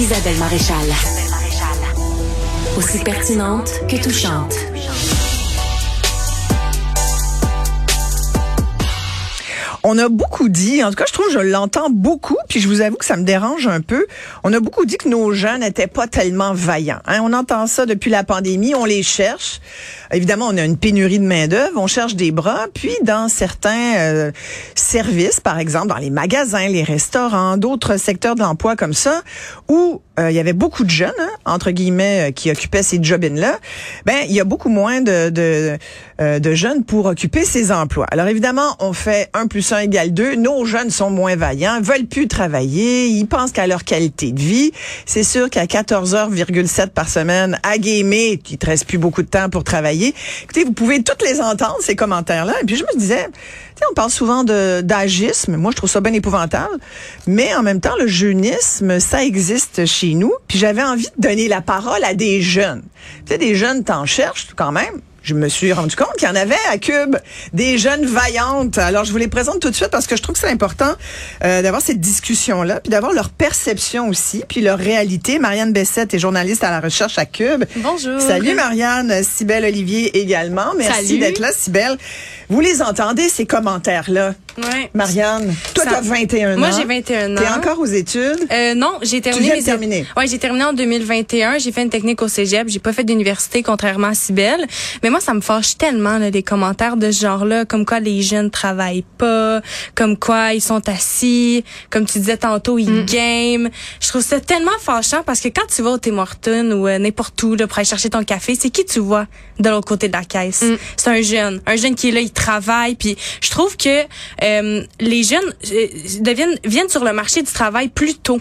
Isabelle Maréchal. Aussi pertinente que touchante. On a beaucoup dit, en tout cas, je trouve, je l'entends beaucoup, puis je vous avoue que ça me dérange un peu. On a beaucoup dit que nos jeunes n'étaient pas tellement vaillants. Hein. On entend ça depuis la pandémie, on les cherche. Évidemment, on a une pénurie de main d'œuvre, on cherche des bras, puis dans certains euh, services, par exemple, dans les magasins, les restaurants, d'autres secteurs d'emploi comme ça, où euh, il y avait beaucoup de jeunes, hein, entre guillemets, euh, qui occupaient ces jobs-là, ben il y a beaucoup moins de, de, de jeunes pour occuper ces emplois. Alors évidemment, on fait un plus 1 égale 2. Nos jeunes sont moins vaillants, veulent plus travailler, ils pensent qu'à leur qualité de vie. C'est sûr qu'à 14h,7 par semaine, à gamer, il te reste plus beaucoup de temps pour travailler. Écoutez, vous pouvez toutes les entendre, ces commentaires-là. Et puis je me disais, on parle souvent d'agisme. Moi, je trouve ça bien épouvantable. Mais en même temps, le jeunisme, ça existe chez nous. Puis j'avais envie de donner la parole à des jeunes. Tu des jeunes, t'en cherches quand même je me suis rendu compte qu'il y en avait à Cube des jeunes vaillantes. Alors, je vous les présente tout de suite parce que je trouve que c'est important euh, d'avoir cette discussion-là, puis d'avoir leur perception aussi, puis leur réalité. Marianne Bessette est journaliste à la recherche à Cube. Bonjour. Salut Marianne, Cybelle Olivier également. Merci d'être là, Cybelle. Vous les entendez, ces commentaires-là? Oui. Marianne, toi, tu as 21 ans. Moi, j'ai 21 ans. T'es encore aux études? Euh, non, j'ai terminé. Tu viens de terminer? Ouais, j'ai terminé en 2021. J'ai fait une technique au cégep. J'ai pas fait d'université, contrairement à Cybelle. Mais moi, ça me fâche tellement, là, des commentaires de ce genre-là, comme quoi les jeunes travaillent pas, comme quoi ils sont assis, comme tu disais tantôt, ils mm. game. Je trouve ça tellement fâchant parce que quand tu vas au Tim Hortons ou euh, n'importe où, là, pour aller chercher ton café, c'est qui tu vois de l'autre côté de la caisse? Mm. C'est un jeune. Un jeune qui est là, il travaille. Puis je trouve que les jeunes euh, deviennent viennent sur le marché du travail plus tôt.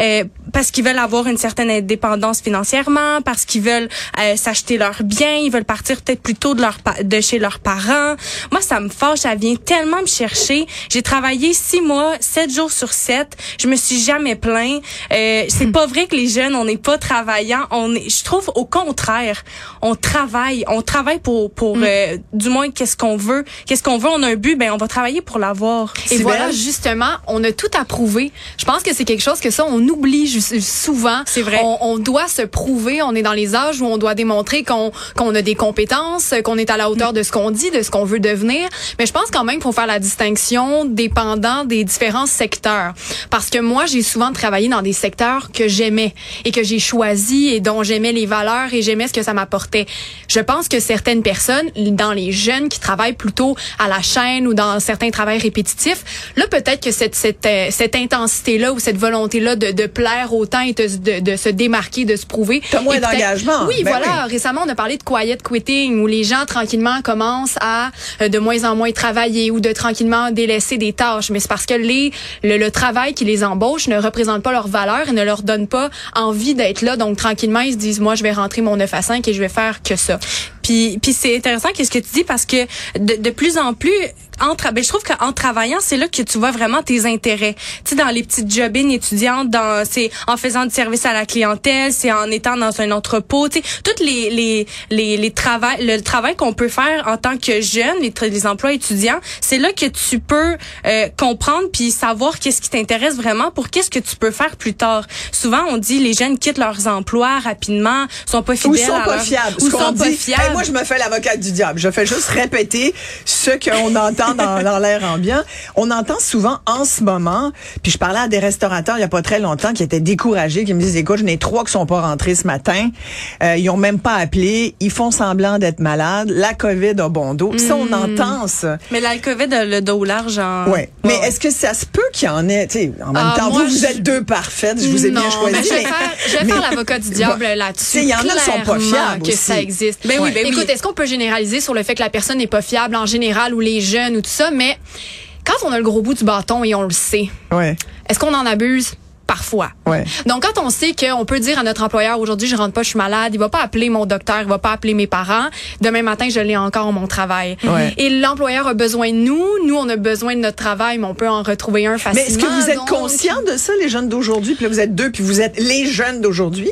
Euh, parce qu'ils veulent avoir une certaine indépendance financièrement, parce qu'ils veulent euh, s'acheter leurs biens, ils veulent partir peut-être plus tôt de leur de chez leurs parents. Moi, ça me fâche, ça vient tellement me chercher. J'ai travaillé six mois, sept jours sur sept. Je me suis jamais plaint. Euh, c'est pas vrai que les jeunes, on n'est pas travaillants. On est, je trouve au contraire, on travaille, on travaille pour pour mm. euh, du moins qu'est-ce qu'on veut, qu'est-ce qu'on veut? On a un but, ben on va travailler pour l'avoir. Et voilà, justement, on a tout à prouver. Je pense que c'est quelque chose que ça on oublie souvent. C'est vrai. On, doit se prouver. On est dans les âges où on doit démontrer qu'on qu'on a des compétences, qu'on est à la hauteur de ce qu'on dit, de ce qu'on veut devenir. Mais je pense quand même qu'il faut faire la distinction dépendant des différents secteurs. Parce que moi, j'ai souvent travaillé dans des secteurs que j'aimais et que j'ai choisi et dont j'aimais les valeurs et j'aimais ce que ça m'apportait. Je pense que certaines personnes, dans les jeunes qui travaillent plutôt à la chaîne ou dans certains travails répétitifs, là peut-être que cette cette, euh, cette intensité là ou cette volonté là de, de plaire autant et de, de, se démarquer, de se prouver. T'as moins d'engagement. Oui, ben voilà. Récemment, on a parlé de quiet quitting, où les gens tranquillement commencent à euh, de moins en moins travailler ou de tranquillement délaisser des tâches. Mais c'est parce que les le, le, travail qui les embauche ne représente pas leur valeur et ne leur donne pas envie d'être là. Donc tranquillement, ils se disent, moi, je vais rentrer mon 9 à 5 et je vais faire que ça. Puis, puis c'est intéressant qu'est-ce que tu dis parce que de, de plus en plus en ben, je trouve qu'en travaillant, c'est là que tu vois vraiment tes intérêts. Tu sais, dans les petites jobines étudiantes, dans c'est en faisant du service à la clientèle, c'est en étant dans un entrepôt. Tu sais, toutes les les les, les travail, le travail qu'on peut faire en tant que jeune, les, les emplois étudiants, c'est là que tu peux euh, comprendre puis savoir qu'est-ce qui t'intéresse vraiment pour qu'est-ce que tu peux faire plus tard. Souvent, on dit les jeunes quittent leurs emplois rapidement, sont pas fidèles, ou sont pas fiables, ou sont pas fiables. moi, je me fais l'avocat du diable. Je fais juste répéter ce qu'on entend dans, l'air ambiant. On entend souvent en ce moment, puis je parlais à des restaurateurs il y a pas très longtemps qui étaient découragés, qui me disent, écoute, j'en ai trois qui sont pas rentrés ce matin. Euh, ils ont même pas appelé. Ils font semblant d'être malades. La COVID a bon dos. Ça, on hmm. entend ça. Mais la COVID a le dos large en... Ouais. Mais est-ce que ça se peut qu'il y en ait, tu sais, en même ah, temps, vous, vous êtes deux parfaites, je vous ai bien choisi. Mais je vais faire, faire l'avocat du diable là-dessus. Il y en a qui sont pas fiables que ça existe. Ben oui, ben Écoute, est-ce qu'on peut généraliser sur le fait que la personne n'est pas fiable en général ou les jeunes tout ça, mais quand on a le gros bout du bâton et on le sait, est-ce qu'on en abuse? Parfois. Donc, quand on sait qu'on peut dire à notre employeur, aujourd'hui, je rentre pas, je suis malade, il va pas appeler mon docteur, il va pas appeler mes parents, demain matin, je l'ai encore mon travail. Et l'employeur a besoin de nous, nous, on a besoin de notre travail, mais on peut en retrouver un facilement. Mais est-ce que vous êtes conscient de ça, les jeunes d'aujourd'hui? Puis là, vous êtes deux, puis vous êtes les jeunes d'aujourd'hui.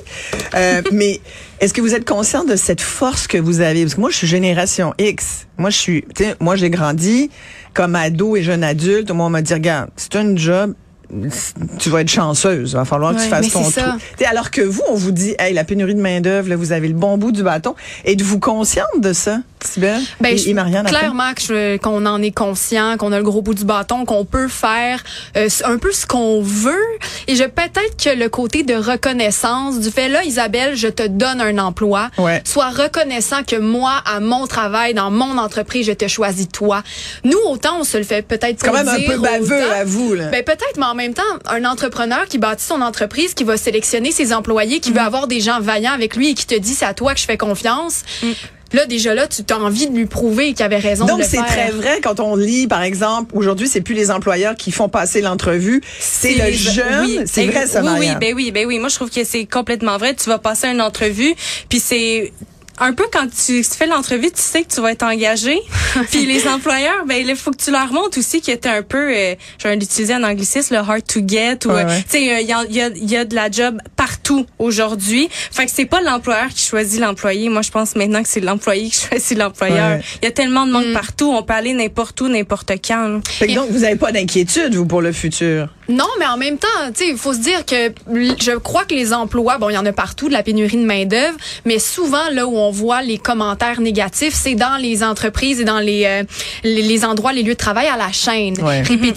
Euh, mais est-ce que vous êtes conscient de cette force que vous avez? Parce que moi, je suis génération X. Moi, je suis, moi, j'ai grandi comme ado et jeune adulte. Moi, on m'a dit, regarde, c'est un job, tu vas être chanceuse. Il va falloir que tu fasses ton trou. alors que vous, on vous dit, hey, la pénurie de main-d'œuvre, là, vous avez le bon bout du bâton. Êtes-vous consciente de ça, Sybelle? Ben, et, et Marianne, clairement qu'on en est conscient, qu'on a le gros bout du bâton, qu'on peut faire euh, un peu ce qu'on veut. Et je peut-être que le côté de reconnaissance du fait là, Isabelle, je te donne un emploi. Ouais. Sois reconnaissant que moi, à mon travail, dans mon entreprise, je te choisis toi. Nous, autant on se le fait peut-être C'est quand même un peu baveux autant. à vous, là. Ben peut-être, mais en même temps, un entrepreneur qui bâtit son entreprise, qui va sélectionner ses employés, qui veut Mm. avoir des gens vaillants avec lui et qui te dit c'est à toi que je fais confiance. Mm. Là, déjà là, tu as envie de lui prouver qu'il avait raison Donc de le c'est très vrai quand on lit, par exemple, aujourd'hui c'est plus les employeurs qui font passer l'entrevue, c'est le jeune. oui, c'est eh, vrai ça, Oui, oui, ben oui, ben oui. Moi, je trouve que c'est complètement vrai. Tu vas passer une entrevue, puis c'est un peu quand tu fais l'entrevue, tu sais que tu vas être engagé. puis les employeurs, ben il faut que tu leur montres aussi que t'es un peu, euh, je vais l'utiliser en anglicisme, le hard to get. Ou, Ouais, euh, ouais. tu sais, il y, a, il y, a, il y a de la job partout aujourd'hui. Fait que c'est pas l'employeur qui choisit l'employé. Moi, je pense maintenant que c'est l'employé qui choisit l'employeur. Ouais. Il y a tellement de monde partout. On peut aller n'importe où, n'importe quand. là. Fait que donc vous n'avez pas d'inquiétude vous pour le futur? Non, mais en même temps, tu sais, il faut se dire que je crois que les emplois, bon, il y en a partout de la pénurie de main d'œuvre, mais souvent là où on voit les commentaires négatifs, c'est dans les entreprises et dans les, euh, les les endroits, les lieux de travail à la chaîne, Ouais.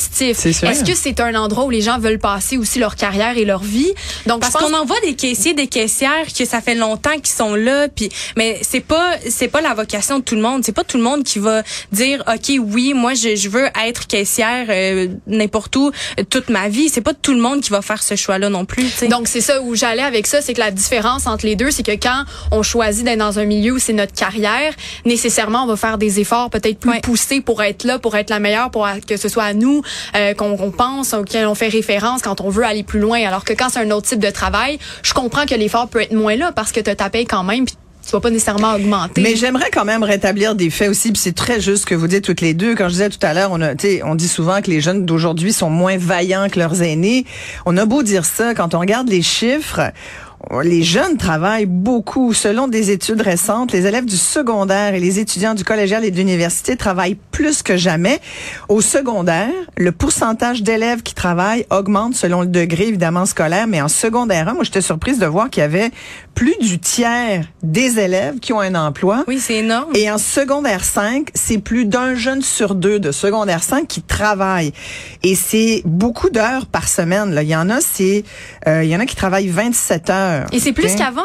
sûr. Est-ce que c'est un endroit où les gens veulent passer aussi leur carrière et leur vie? Donc, Parce pense qu'on en voit des caissiers, des caissières que ça fait longtemps qu'ils sont là, puis mais c'est pas c'est pas la vocation de tout le monde. C'est pas tout le monde qui va dire ok oui moi je, je veux être caissière euh, n'importe où euh, toute ma vie. C'est pas tout le monde qui va faire ce choix là non plus. tu sais. Donc c'est ça où j'allais avec ça, c'est que la différence entre les deux, c'est que quand on choisit d'être dans un milieu où c'est notre carrière, nécessairement on va faire des efforts peut-être plus Ouais. poussés pour être là, pour être la meilleure, pour que ce soit à nous euh, qu'on pense, auquel on fait référence quand on veut aller plus loin. Alors que quand c'est un autre type de travail, je comprends que l'effort peut être moins là parce que tu ta paye quand même, puis tu vas pas nécessairement augmenter. Mais j'aimerais quand même rétablir des faits aussi, puis c'est très juste ce que vous dites toutes les deux. Quand je disais tout à l'heure, on a, on dit souvent que les jeunes d'aujourd'hui sont moins vaillants que leurs aînés. On a beau dire ça, quand on regarde les chiffres, les jeunes travaillent beaucoup. Selon des études récentes, les élèves du secondaire et les étudiants du collégial et de l'université travaillent plus que jamais. Au secondaire, le pourcentage d'élèves qui travaillent augmente selon le degré évidemment scolaire, mais en secondaire 1, moi j'étais surprise de voir qu'il y avait plus du tiers des élèves qui ont un emploi. oui c'est énorme. Et en secondaire 5, c'est plus d'un jeune sur deux de secondaire 5 qui travaille. Et c'est beaucoup d'heures par semaine. Là. Il y en a, c'est, euh, il y en a qui travaillent 27 heures. Et c'est plus qu'avant?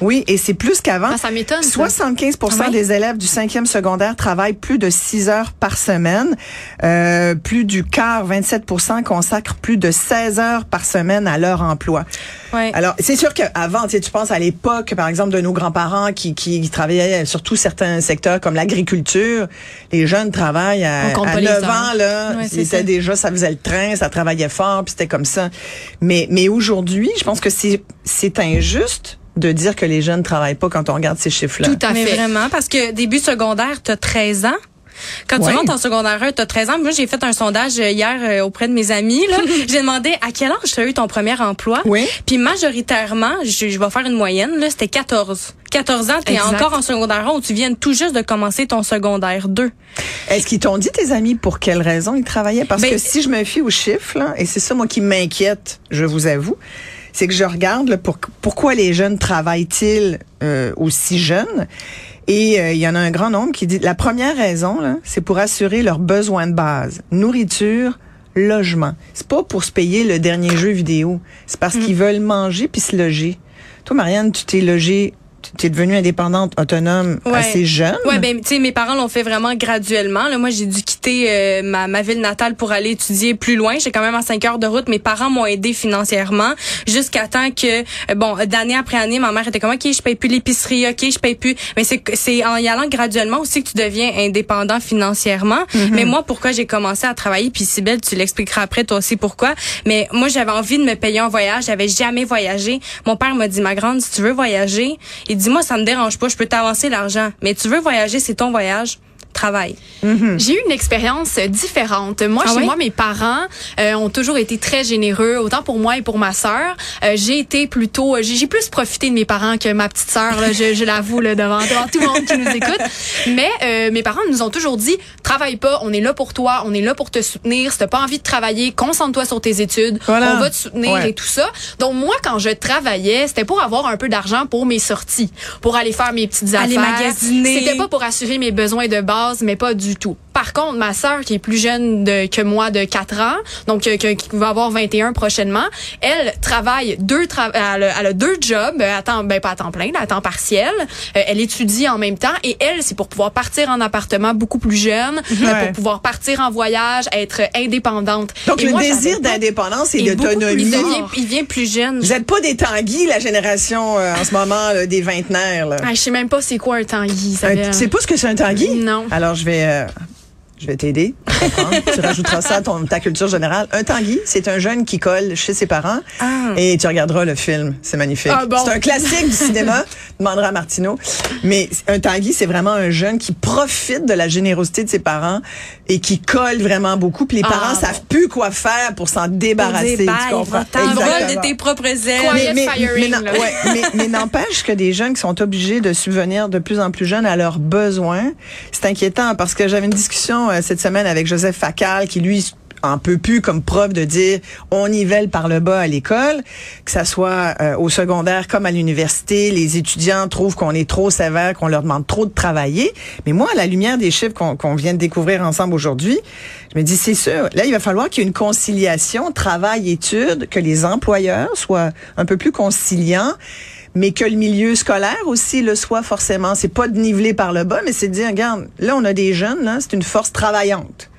Oui, et c'est plus qu'avant. Ah, ça m'étonne. ça. 75 Ah ouais? des élèves du cinquième secondaire travaillent plus de 6 heures par semaine. Euh, plus du quart, 27% consacrent plus de 16 heures par semaine à leur emploi. Ouais. Alors, c'est sûr qu'avant, tu sais, tu penses à l'époque, par exemple, de nos grands-parents qui, qui, qui travaillaient surtout certains secteurs comme l'agriculture. Les jeunes travaillent à, à pas les 9 heures. ans, là. Étaient ça. déjà, ça faisait le train, ça travaillait fort, puis c'était comme ça. Mais, mais aujourd'hui, je pense que c'est, c'est injuste de dire que les jeunes travaillent pas quand on regarde ces chiffres-là. Tout à Mais fait. vraiment, parce que début secondaire, tu as 13 ans. Quand Ouais. tu rentres en secondaire 1, tu as 13 ans. Moi, j'ai fait un sondage euh, hier euh, auprès de mes amis. là. j'ai demandé à quel âge tu as eu ton premier emploi? Oui. Puis majoritairement, je, je vais faire une moyenne, là, c'était 14. 14 ans, tu es Exact. encore en secondaire 1 ou tu viens tout juste de commencer ton secondaire 2. Est-ce qu'ils t'ont dit, tes amis, pour quelles raisons ils travaillaient? Parce Ben, que si je me fie aux chiffres, là, et c'est ça, moi, qui m'inquiète, je vous avoue, c'est que je regarde là, pour, pourquoi les jeunes travaillent-ils euh, aussi jeunes? Et euh, il y en a un grand nombre qui dit, la première raison, c'est pour assurer leurs besoins de base. Nourriture, logement. C'est pas pour se payer le dernier jeu vidéo. C'est parce Mm. qu'ils veulent manger puis se loger. Toi, Marianne, tu t'es logée, tu es devenue indépendante, autonome, Ouais. assez jeune? Ouais, ben tu sais mes parents l'ont fait vraiment graduellement. Là, moi j'ai dû quitter euh, ma, ma ville natale pour aller étudier plus loin. J'ai quand même à 5 heures de route. Mes parents m'ont aidé financièrement jusqu'à temps que euh, bon d'année après année, ma mère était comme OK, je paye plus l'épicerie, OK, je paye plus. Mais c'est c'est en y allant graduellement aussi que tu deviens indépendant financièrement. Mais moi pourquoi j'ai commencé à travailler? Puis Sybelle, tu l'expliqueras après toi aussi pourquoi. Mais moi j'avais envie de me payer un voyage, j'avais jamais voyagé. Mon père m'a dit ma grande, si tu veux voyager, il dit moi ça me dérange pas, je peux t'avancer l'argent, mais tu veux voyager, c'est ton voyage. Travaille. J'ai eu une expérience différente. Moi, Ah chez moi, mes parents euh, ont toujours été très généreux, autant pour moi et pour ma sœur. Euh, j'ai été plutôt, j'ai plus profité de mes parents que ma petite sœur. Je je l'avoue devant, devant tout le monde qui nous écoute. Mais euh, mes parents nous ont toujours dit travaille pas, on est là pour toi, on est là pour te soutenir. Si t'as pas envie de travailler, concentre-toi sur tes études, Voilà. on va te soutenir Ouais. et tout ça. Donc moi, quand je travaillais, c'était pour avoir un peu d'argent pour mes sorties, pour aller faire mes petites Aller affaires. magasiner. C'était pas pour assurer mes besoins de base, mais pas du tout. Par contre, ma sœur, qui est plus jeune de, que moi de 4 ans, donc euh, que- qui va avoir 21 prochainement, elle travaille deux tra- elle, a, elle a deux jobs, euh, à temps, ben pas à temps plein, là, à temps partiel. Euh, elle étudie en même temps et elle, c'est pour pouvoir partir en appartement beaucoup plus jeune, euh, Ouais. pour pouvoir partir en voyage, être indépendante. Donc, Et le moi, désir d'indépendance et d'autonomie. il devient, il vient plus jeune. Vous n'êtes pas des Tanguy, la génération euh, en ce moment là, des vingtenaires. Là. Ah, je sais même pas c'est quoi un Tanguy, sais pas ce que c'est un Tanguy? Non. Alors, je vais... euh, je vais t'aider. tu rajouteras ça à ton, ta culture générale. Un Tanguy, c'est un jeune qui colle chez ses parents Ah. et tu regarderas le film. C'est magnifique. Ah bon? C'est un classique du cinéma. Demandera à Martineau. Mais un Tanguy, c'est vraiment un jeune qui profite de la générosité de ses parents et qui colle vraiment beaucoup. Puis les Ah, parents bon. savent plus quoi faire pour s'en débarrasser. dire, tu bye, comprends? Exactement. de tes propres ailes. Mais, mais, mais, mais n'empêche que des jeunes qui sont obligés de subvenir de plus en plus jeunes à leurs besoins, c'est inquiétant parce que j'avais une discussion euh, cette semaine avec Joseph Facal qui lui en peut plus comme prof de dire on nivelle par le bas à l'école, que ça soit euh, au secondaire comme à l'université, les étudiants trouvent qu'on est trop sévère, qu'on leur demande trop de travailler. Mais moi, à la lumière des chiffres qu'on qu'on vient de découvrir ensemble aujourd'hui, je me dis c'est sûr, là il va falloir qu'il y ait une conciliation travail-études, que les employeurs soient un peu plus conciliants mais que le milieu scolaire aussi le soit forcément. C'est pas de niveler par le bas, mais c'est de dire, regarde, là, on a des jeunes, c'est une force travaillante.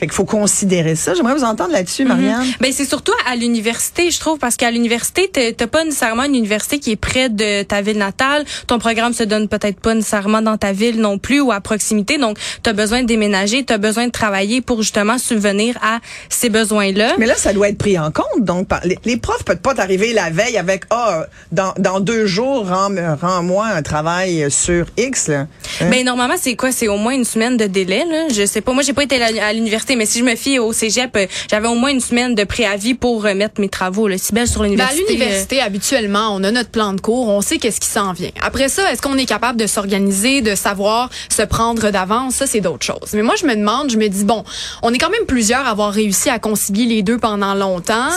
Fait qu'il faut considérer ça. J'aimerais vous entendre là-dessus, Marianne. Ben c'est surtout à l'université, je trouve, parce qu'à l'université, t'as pas nécessairement une université qui est près de ta ville natale. Ton programme se donne peut-être pas nécessairement dans ta ville non plus ou à proximité. Donc, t'as besoin de déménager, t'as besoin de travailler pour justement subvenir à ces besoins-là. Mais là, ça doit être pris en compte. Donc, par- les, les profs peuvent pas t'arriver la veille avec, ah, dans, dans deux jours, rends- rends-moi un travail sur X, là. Hein? Ben normalement c'est quoi? C'est au moins une semaine de délai là. Je sais pas. Moi j'ai pas été à à l'université, mais si je me fie au cégep, euh, j'avais au moins une semaine de préavis pour remettre mes travaux. Le Cybelle sur Ben, à l'université. euh, l'université, habituellement, on a notre plan de cours, on sait qu'est-ce qui s'en vient. Après ça, est-ce qu'on est capable de s'organiser, de savoir se prendre d'avance? Ça, c'est d'autres choses. Mais moi, je me demande, je me dis, bon, on est quand même plusieurs à avoir réussi à concilier les deux pendant longtemps.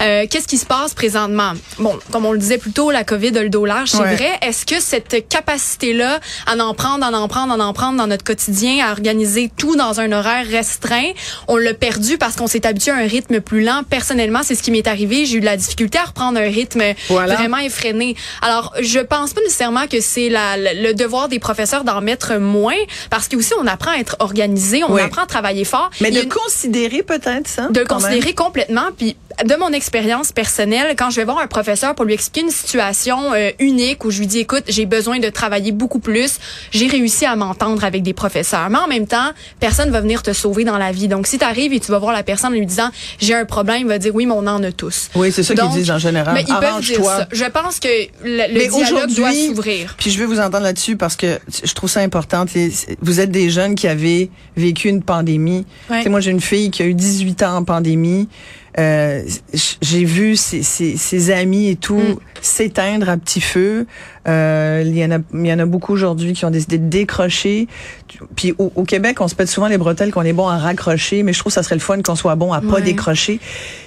Euh, qu'est-ce qui se passe présentement? Bon, comme on le disait plus tôt, la COVID a le dos large, c'est Ouais. vrai. Est-ce que cette capacité-là, à en prendre, à en prendre, à en prendre dans notre quotidien, à organiser tout dans un horaire restreint, on l'a perdu parce qu'on s'est habitué à un rythme plus lent. Personnellement, c'est ce qui m'est arrivé. J'ai eu de la difficulté à reprendre un rythme Voilà. vraiment effréné. Alors, je pense pas nécessairement que c'est la- le devoir des professeurs d'en mettre moins, parce que aussi on apprend à être organisé, on Oui. apprend à travailler fort. Mais de une- considérer peut-être ça. de même. considérer complètement. Puis de mon expérience personnelle, quand je vais voir un professeur pour lui expliquer une situation euh, unique où je lui dis, écoute, j'ai besoin de travailler beaucoup plus, j'ai réussi à m'entendre avec des professeurs. Mais en même temps, personne va venir te sauver dans la vie. Donc si tu arrives et tu vas voir la personne en lui disant, j'ai un problème, il va dire, oui, mais on en a tous. Oui, c'est ça qu'ils disent en général. Mais ils peuvent dire ça. Je pense que le, le Mais dialogue doit s'ouvrir. Puis je veux vous entendre là-dessus parce que je trouve ça important. Les- Vous êtes des jeunes qui avaient vécu une pandémie. Ouais. Moi, j'ai une fille qui a eu 18 ans en pandémie. Euh, j'ai vu ses, ses, ses amis et tout Mm. s'éteindre à petit feu. Euh, il y en a, il y en a beaucoup aujourd'hui qui ont décidé de décrocher. Puis au, au Québec, on se pète souvent les bretelles qu'on est bon à raccrocher, mais je trouve que ça serait le fun qu'on soit bon à pas Ouais. décrocher.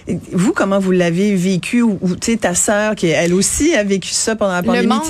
Et Vous, comment vous l'avez vécu ou, ou, tu sais ta sœur qui elle aussi a vécu ça pendant la pandémie, Le manque,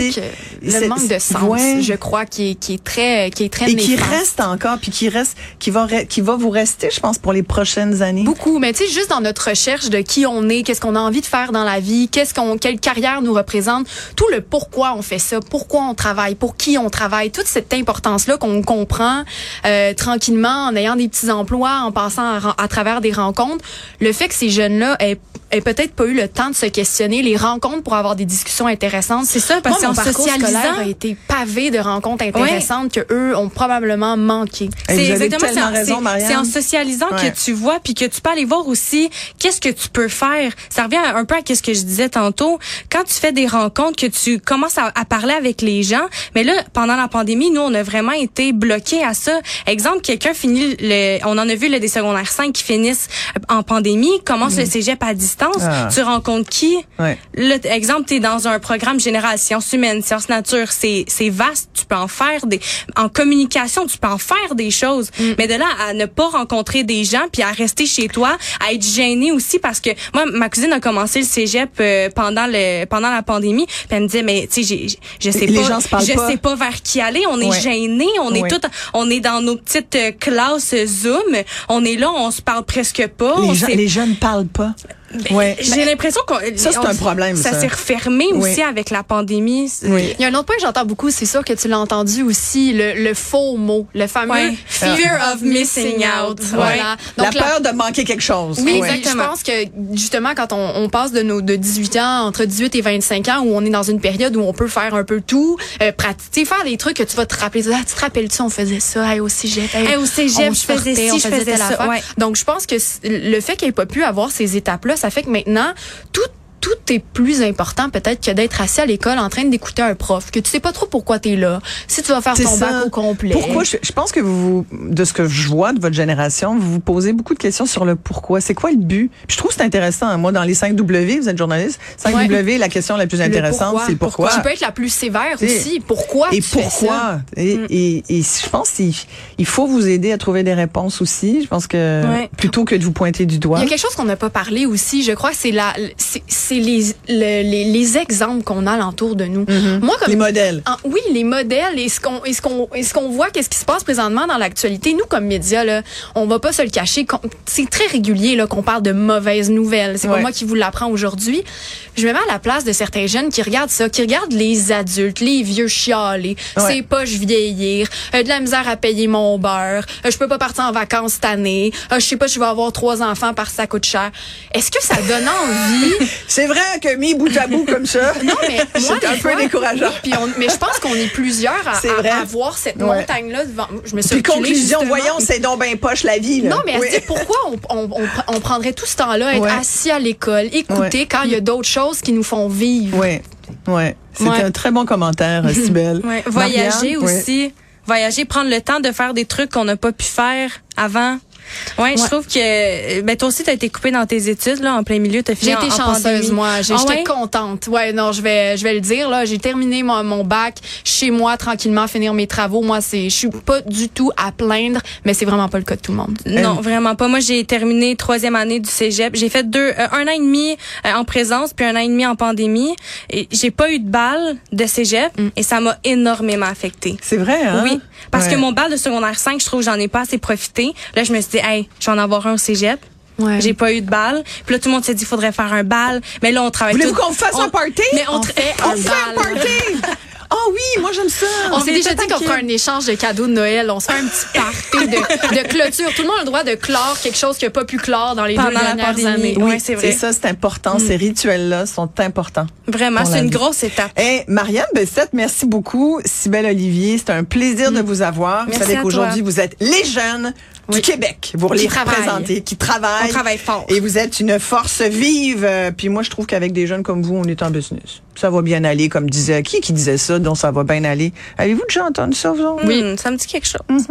le manque de sens, ouais. je crois, qui est, qui est très, qui est très et qui reste encore, puis qui reste, qui va, qui va vous rester, je pense, pour les prochaines années. Beaucoup, mais tu sais, juste dans notre recherche de qui on est, qu'est-ce qu'on a envie de faire dans la vie, qu'est-ce qu'on, quelle carrière nous représente, tout le pourquoi on fait ça, pourquoi on travaille, pour qui on travaille, toute cette importance-là qu'on comprend euh, tranquillement en ayant des petits emplois, en passant à, travers des rencontres, le fait que ces jeunes-là aient, aient peut-être pas eu le temps de se questionner, les rencontres pour avoir des discussions intéressantes. C'est ça, parce Moi, mon qu'en parcours socialisant- scolaire a été pavé de rencontres intéressantes que eux ont probablement manqué. C'est exactement tellement c'est en- raison, c'est- Marianne. C'est en socialisant Ouais. que tu vois, puis que tu peux aller voir aussi qu'est-ce que tu peux faire? Ça revient un peu à ce que je disais tantôt. Quand tu fais des rencontres, que tu commences à, à parler avec les gens. Mais là, pendant la pandémie, nous, on a vraiment été bloqués à ça. Exemple, quelqu'un finit, le, on en a vu le des secondaires 5 qui finissent en pandémie, commence le cégep à distance. Ah. Tu rencontres qui? Ouais. T- exemple, tu es dans un programme général, sciences humaines, sciences nature, c'est c'est vaste, tu peux en faire des en communication, tu peux en faire des choses. Mais de là à ne pas rencontrer des gens puis à rester chez toi, à être gêné aussi parce que moi ma cousine a commencé le cégep euh, pendant le pendant la pandémie, puis elle me disait mais tu sais je sais Les pas je pas. sais pas vers qui aller, on est Ouais. gêné, on Ouais. est tout on est dans nos petites euh, classes Zoom, on est là, on se parle presque pas, on Les, gens, les jeunes parlent pas. Ouais. j'ai l'impression qu'on Ça, c'est un problème, ça. s'est refermé Oui. aussi avec la pandémie. Oui. Il y a un autre point que j'entends beaucoup, c'est sûr que tu l'as entendu aussi, le, le faux mot, le fameux Ouais. fear of missing out. Voilà. la Donc, la- peur de manquer quelque chose. Oui, Ouais. exactement. Je pense que justement quand on, on passe de nos de 18 ans entre 18 et 25 ans où on est dans une période où on peut faire un peu tout, euh, pratiquer, faire des trucs que tu vas te rappeler. Ah, tu te rappelles-tu on faisait ça hey, au cégep. hey, Hey, au cégep, on je faisais ci, je faisais ça, ouais. Donc je pense que le fait qu'il ait pas pu avoir ces étapes là, ça fait que maintenant tout tout est plus important peut-être que d'être assis à l'école en train d'écouter un prof que tu sais pas trop pourquoi tu es là. Si tu vas faire ton ça. bac au complet. Pourquoi je, je pense que vous, de ce que je vois de votre génération, vous vous posez beaucoup de questions sur le pourquoi. C'est quoi le but? Puis je trouve c'est intéressant. hein. Moi, dans les 5 W, vous êtes journaliste. 5 W, la question la plus intéressante, c'est pourquoi? Qui peut être la plus sévère Tu aussi. Pourquoi et tu fais ça? pourquoi? Et, Mm. et, et je pense qu'il il faut vous aider à trouver des réponses aussi. Je pense que Ouais. plutôt que de vous pointer du doigt. Il y a quelque chose qu'on n'a pas parlé aussi, je crois, c'est la, c'est c'est les, le- les, les exemples qu'on a alentour de nous. Moi, comme Les modèles. en- oui, les modèles et ce qu'on et ce qu'on et ce qu'on voit, qu'est-ce qui se passe présentement dans l'actualité? Nous, comme médias, là, on va pas se le cacher. C'est très régulier là qu'on parle de mauvaises nouvelles. C'est Ouais. pas moi qui vous l'apprends aujourd'hui. Je me mets à la place de certains jeunes qui regardent ça, qui regardent les adultes, les vieux chialer. Ouais. C'est pas je vieillir, euh, de la misère à payer mon beurre, euh, je peux pas partir en vacances cette année, euh, je sais pas, je vais avoir trois enfants parce que ça coûte cher. Est-ce que ça donne envie C'est vrai que mis bout à bout comme ça, non, mais moi, c'est un peu fois- décourageant. Oui, puis on- mais je pense qu'on est plusieurs à, à voir cette Ouais. montagne-là devant. Je me suis Puis conclusion, justement. voyons, c'est donc ben poche la vie. Là. Non, mais Oui. se pourquoi on, on, on, pr- on prendrait tout ce temps-là à être Ouais. assis à l'école, écouter Ouais. quand il y a d'autres choses qui nous font vivre? Oui, ouais. C'était Ouais. un très bon commentaire, Sibelle. Ouais, Voyager Marianne? aussi. Voyager, prendre le temps de faire des trucs qu'on n'a pas pu faire avant. Ouais, je trouve que ben toi aussi t'as été coupé dans tes études là en plein milieu, t'as fini J'ai en- été en chanceuse, pandémie. moi. Ah J'étais ouais? contente. Ouais, non, je vais, je vais le dire, là. J'ai terminé mon, mon bac chez moi, tranquillement, finir mes travaux. Moi, c'est, je suis pas du tout à plaindre, mais c'est vraiment pas le cas de tout le monde. Non, vraiment pas. Moi, j'ai terminé troisième année du cégep. J'ai fait deux, euh, un an et demi euh, en présence, puis un an et demi en pandémie. Et j'ai pas eu de balle de cégep, et ça m'a énormément affecté. C'est vrai, hein? Oui, parce Ouais. que mon bal de secondaire 5, je trouve que j'en ai pas assez profité. Là, je me suis dit, hey, je vais en avoir un au cégep. Ouais. J'ai pas eu de balle. Puis là, tout le monde s'est dit, il faudrait faire un bal. Mais là, on travaille Voulez-vous tout- qu'on fasse on- un party? Mais on, On fait On un fait un bal. party! Oh oui, moi j'aime ça. On s'est est déjà dit qu'on ferait un échange de cadeaux de Noël. On se fait un petit party de, de clôture. Tout le monde a le droit de clore quelque chose qui n'a pas pu clore dans les Pendant deux la dernières pandémie. années. Oui, Oui, c'est vrai. Et ça, c'est important. Ces rituels-là sont importants. Vraiment, la c'est une vie. grosse étape. Hey, Marianne Bessette, merci beaucoup. Sybelle Olivier, c'est un plaisir de vous avoir. Merci vous savez qu'aujourd'hui, vous êtes les jeunes du Québec. Vous les travaillent. représentez, qui travaillent. On travaille fort. Et vous êtes une force vive. Euh, Puis moi, je trouve qu'avec des jeunes comme vous, on est en business. Ça va bien aller, comme disait qui qui disait ça, donc ça va bien aller? Avez-vous déjà entendu ça, vous? Oui, ça me dit quelque chose.